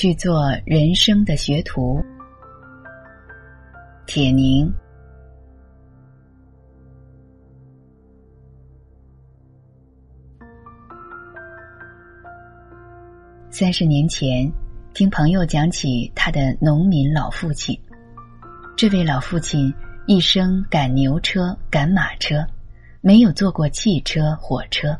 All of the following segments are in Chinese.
去做人生的学徒。铁凝。三十年前，听朋友讲起他的农民老父亲。这位老父亲一生赶牛车、赶马车，没有坐过汽车、火车。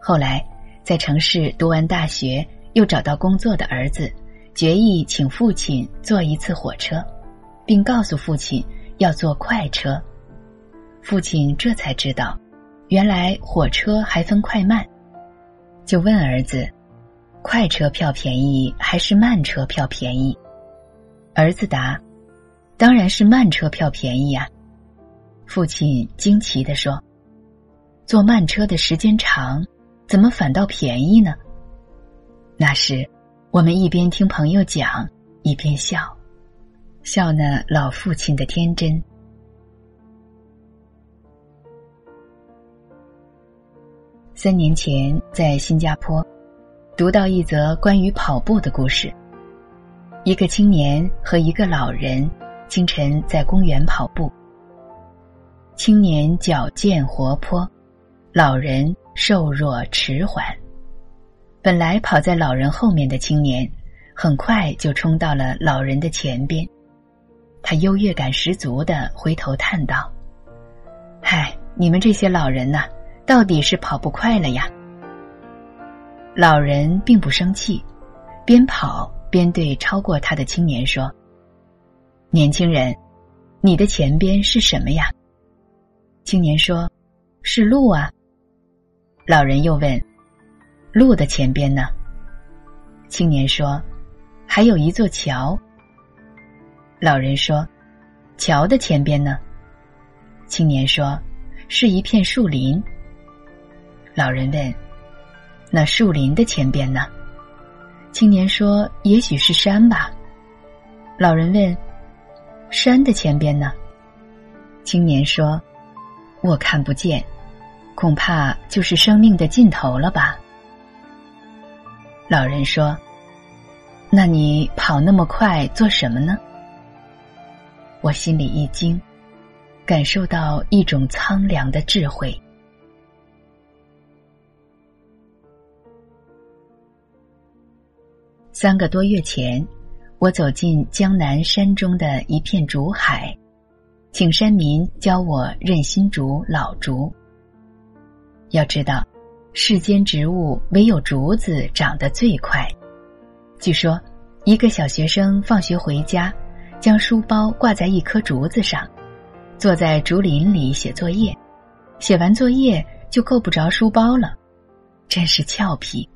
后来在城市读完大学，又找到工作的儿子，决意请父亲坐一次火车，并告诉父亲要坐快车。父亲这才知道，原来火车还分快慢，就问儿子。快车票便宜还是慢车票便宜？儿子答：“当然是慢车票便宜呀。”父亲惊奇地说：“坐慢车的时间长，怎么反倒便宜呢？”那时，我们一边听朋友讲，一边笑，笑那老父亲的天真。三年前，在新加坡。读到一则关于跑步的故事。一个青年和一个老人清晨在公园跑步。青年矫健活泼，老人瘦弱迟缓。本来跑在老人后面的青年，很快就冲到了老人的前边。他优越感十足的回头叹道：“嗨，你们这些老人呐，到底是跑不快了呀！”老人并不生气，边跑边对超过他的青年说：“年轻人，你的前边是什么呀？”青年说：“是路啊。”老人又问：“路的前边呢？”青年说：“还有一座桥。”老人说：“桥的前边呢？”青年说：“是一片树林。”老人问。那树林的前边呢？青年说：“也许是山吧。”老人问：“山的前边呢？”青年说：“我看不见，恐怕就是生命的尽头了吧。”老人说：“那你跑那么快做什么呢？”我心里一惊，感受到一种苍凉的智慧。三个多月前，我走进江南山中的一片竹海，请山民教我认新竹、老竹。要知道，世间植物唯有竹子长得最快。据说，一个小学生放学回家，将书包挂在一棵竹子上，坐在竹林里写作业，写完作业就够不着书包了，真是俏皮。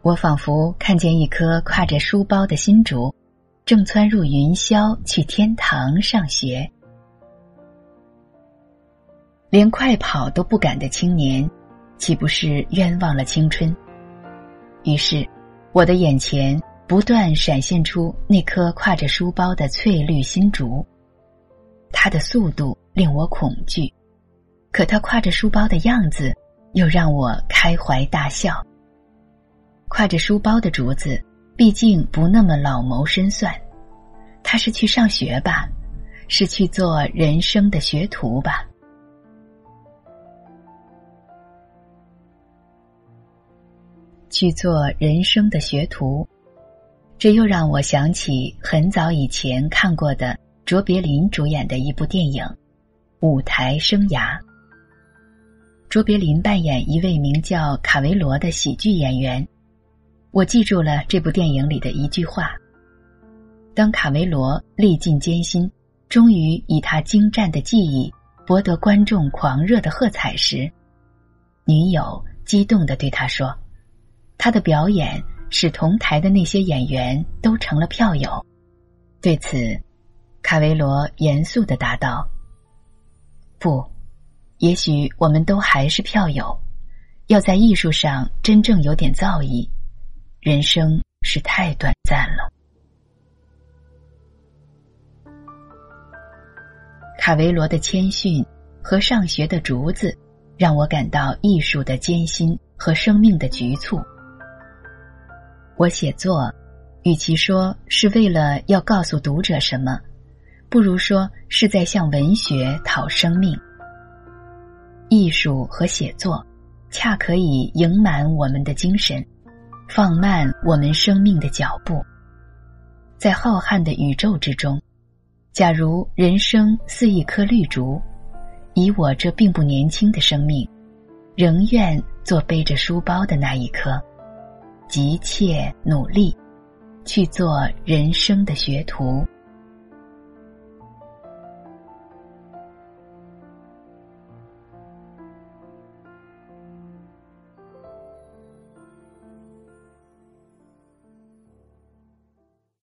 我仿佛看见一棵挎着书包的新竹，正窜入云霄去天堂上学。连快跑都不敢的青年，岂不是冤枉了青春？于是，我的眼前不断闪现出那棵挎着书包的翠绿新竹。它的速度令我恐惧，可它挎着书包的样子又让我开怀大笑。挎着书包的竹子，毕竟不那么老谋深算。他是去上学吧，是去做人生的学徒吧。去做人生的学徒，这又让我想起很早以前看过的卓别林主演的一部电影《舞台生涯》。卓别林扮演一位名叫卡维罗的喜剧演员。我记住了这部电影里的一句话：当卡维罗历尽艰辛，终于以他精湛的技艺博得观众狂热的喝彩时，女友激动的对他说：“他的表演使同台的那些演员都成了票友。”对此，卡维罗严肃的答道：“不，也许我们都还是票友，要在艺术上真正有点造诣。”人生是太短暂了。卡维罗的谦逊和上学的竹子，让我感到艺术的艰辛和生命的局促。我写作，与其说是为了要告诉读者什么，不如说是在向文学讨生命。艺术和写作，恰可以盈满我们的精神，放慢我们生命的脚步。在浩瀚的宇宙之中，假如人生似一颗绿竹，以我这并不年轻的生命，仍愿做背着书包的那一颗，急切努力。去做人生的学徒。